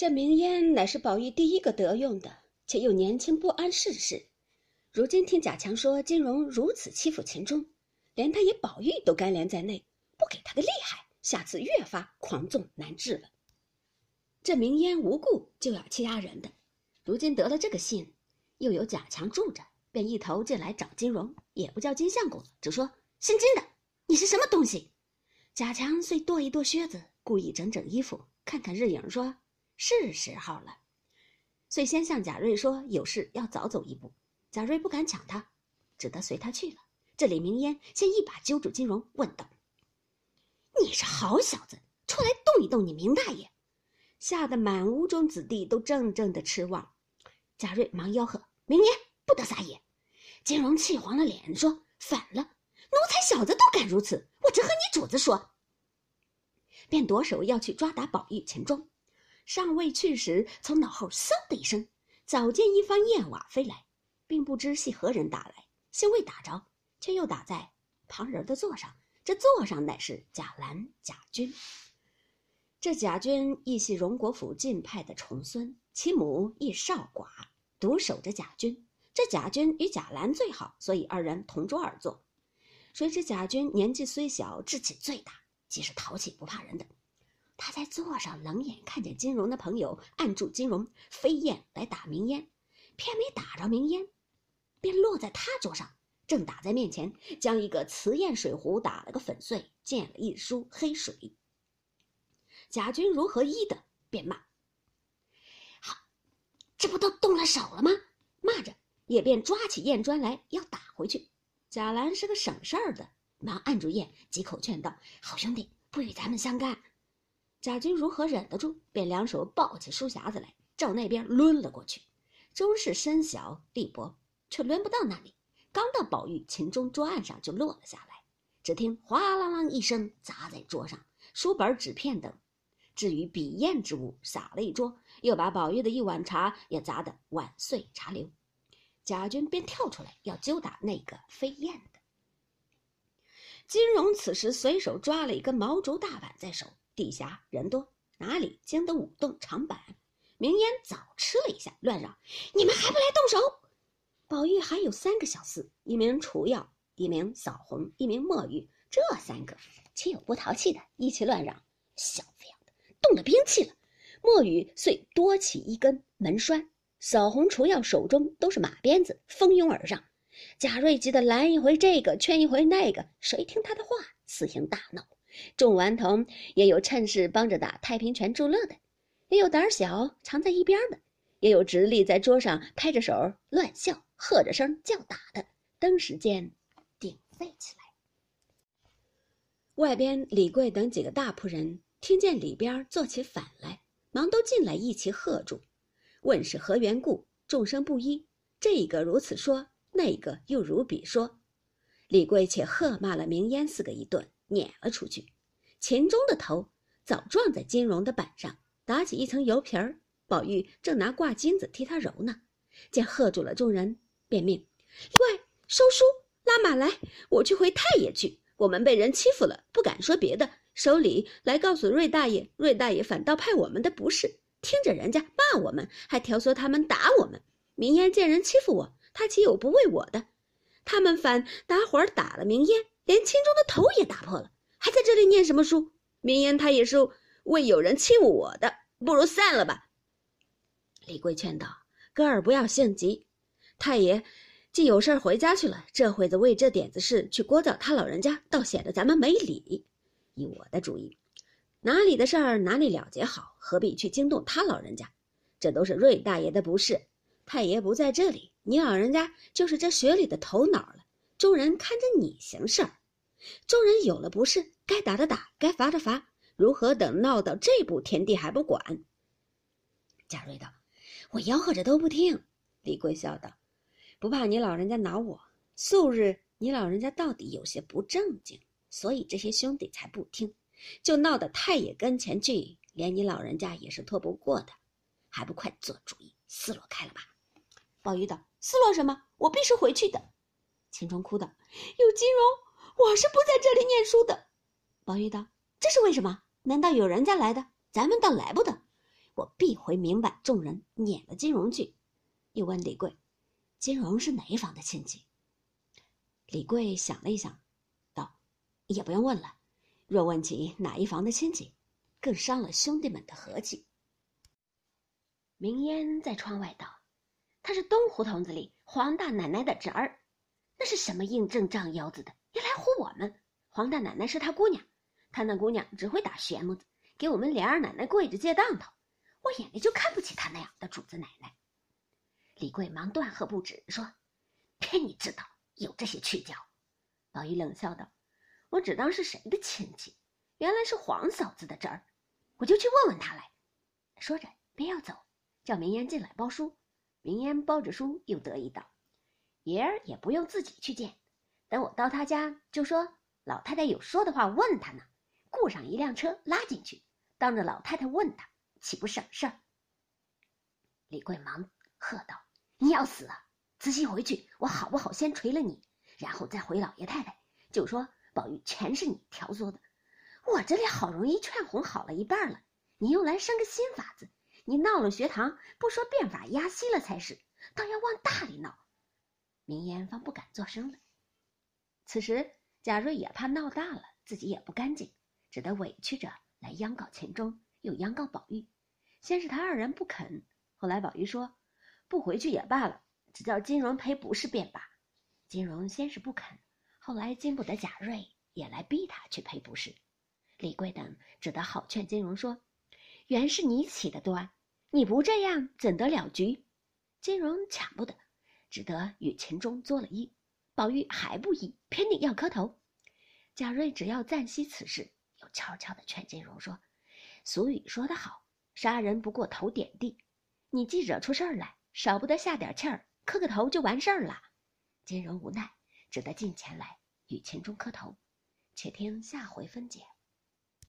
这明烟乃是宝玉第一个得用的，且又年轻不谙世事。如今听贾强说金荣如此欺负秦钟，连他爷宝玉都干连在内，不给他个厉害，下次越发狂纵难治了。这明烟无故就要欺压人的，如今得了这个信，又有贾强住着，便一头进来找金荣，也不叫金相公，只说姓金的，你是什么东西？贾强遂跺一跺靴子，故意整整衣服，看看日影，说：“是时候了。”遂先向贾瑞说：“有事要早走一步。”贾瑞不敢抢他，只得随他去了。这李明烟先一把揪住金荣，问道：“你是好小子，出来动一动你明大爷！”吓得满屋中子弟都怔怔的痴望。贾瑞忙吆喝：“明烟不得撒野！”金荣气黄了脸，说：“反了，奴才小子都敢如此，我只和你主子说。”便夺手要去抓打宝玉、钱庄，尚未去时，从脑后嗖的一声，早见一方燕瓦飞来，并不知系何人打来，先未打着，却又打在旁人的座上。这座上乃是贾兰、贾军。这贾军亦系荣国府近派的重孙，其母亦少寡，独守着贾军。这贾军与贾兰最好，所以二人同桌而坐。谁知贾军年纪虽小，志气最大，即是淘气不怕人的。他在座上冷眼看见金荣的朋友按住金荣飞燕来打明烟，偏没打着明烟，便落在他桌上，正打在面前，将一个瓷砚水壶打了个粉碎，溅了一梳黑水。贾军如何依的，便骂：“好，这不都动了手了吗？”骂着也便抓起砚砖来要打回去。贾兰是个省事儿的，忙按住砚，几口劝道：“好兄弟，不与咱们相干。”贾军如何忍得住，便两手抱起书匣子来，照那边抡了过去。终是身小力薄，却抡不到那里。刚到宝玉、秦钟桌案上，就落了下来。只听哗啦啦一声，砸在桌上，书本、纸片等。至于笔砚之物，洒了一桌，又把宝玉的一碗茶也砸得碗碎茶流。贾军便跳出来要揪打那个飞燕的。金荣此时随手抓了一根毛竹大板在手，地下人多，哪里经得舞动长板？明烟早吃了一下，乱嚷：“你们还不来动手！”宝玉还有三个小厮，一名楚耀，一名扫红，一名墨玉，这三个岂有不淘气的？一起乱嚷：“小子呀！”动了兵器了，墨雨遂多起一根门栓，扫红、除药手中都是马鞭子，蜂拥而上。贾瑞急得拦一回这个，劝一回那个，谁听他的话？此行大闹。众顽童也有趁势帮着打太平拳助乐的，也有胆小藏在一边的，也有直立在桌上拍着手乱笑、喝着声叫打的。登时间鼎沸起来。外边李贵等几个大仆人。听见里边做起反来，忙都进来一齐喝住，问是何缘故。众生不一，这个如此说，那个又如彼说。李贵且喝骂了明烟四个一顿，撵了出去。秦钟的头早撞在金荣的板上，打起一层油皮儿。宝玉正拿挂金子替他揉呢，见喝住了众人，便命：“喂，收书，拉马来，我去回太爷去。我们被人欺负了，不敢说别的。”手里来告诉瑞大爷，瑞大爷反倒派我们的不是，听着人家骂我们，还挑唆他们打我们。明烟见人欺负我，他岂有不为我的？他们反打伙儿打了明烟，连青中的头也打破了，还在这里念什么书？明言他也是为有人欺负我的，不如散了吧。李贵劝道：“哥儿不要性急，太爷既有事回家去了，这会子为这点子事去聒噪他老人家，倒显得咱们没理。”依我的主意，哪里的事儿哪里了结好，何必去惊动他老人家？这都是瑞大爷的不是。太爷不在这里，你老人家就是这学里的头脑了。众人看着你行事儿，众人有了不是，该打的打，该罚的罚，如何等闹到这步田地还不管？贾瑞道：“我吆喝着都不听。”李贵笑道：“不怕你老人家恼我，素日你老人家到底有些不正经。”所以这些兄弟才不听，就闹到太爷跟前去，连你老人家也是拖不过的，还不快做主意，撕落开了吧？宝玉道：“撕落什么？我必是回去的。”秦钟哭道：“有金荣，我是不在这里念书的。”宝玉道：“这是为什么？难道有人家来的？咱们倒来不得。我必回明白众人撵了金荣去。又问李贵：“金荣是哪一房的亲戚？”李贵想了一想，道：“也不用问了。若问起哪一房的亲戚，更伤了兄弟们的和气。”明烟在窗外道：“他是东胡同子里黄大奶奶的侄儿，那是什么硬正仗腰子的，来唬我们。黄大奶奶是他姑娘，他那姑娘只会打旋木子，给我们连二奶奶跪着借当头。我眼里就看不起他那样的主子奶奶。”李贵忙断喝不止，说：“偏你知道。”有这些去交，宝玉冷笑道：“我只当是谁的亲戚，原来是黄嫂子的侄儿，我就去问问他来。”说着便要走，叫明烟进来包书。明烟包着书，又得意道：“爷儿也不用自己去见，等我到他家，就说老太太有说的话问他呢，雇上一辆车拉进去，当着老太太问他，岂不省事儿？”李贵忙喝道：“你要死啊！”仔细回去，我好不好先捶了你，然后再回老爷太太，就说宝玉全是你挑唆的。我这里好容易劝哄好了一半了，你又来生个新法子，你闹了学堂，不说变法压息了才是，倒要往大里闹。明烟方不敢作声了。此时贾瑞也怕闹大了，自己也不干净，只得委屈着来央告钱钟，又央告宝玉。先是他二人不肯，后来宝玉说不回去也罢了。只叫金荣赔不是便罢。金荣先是不肯，后来经不得贾瑞也来逼他去赔不是。李贵等只得好劝金荣说：“原是你起的端，你不这样怎得了局？”金荣抢不得，只得与秦钟作了揖。宝玉还不依，偏定要磕头。贾瑞只要暂息此事，又悄悄地劝金荣说：“俗语说得好，杀人不过头点地。你既惹出事儿来，少不得下点气儿。”磕个头就完事儿了，金荣无奈，只得进前来与秦钟磕头。且听下回分解。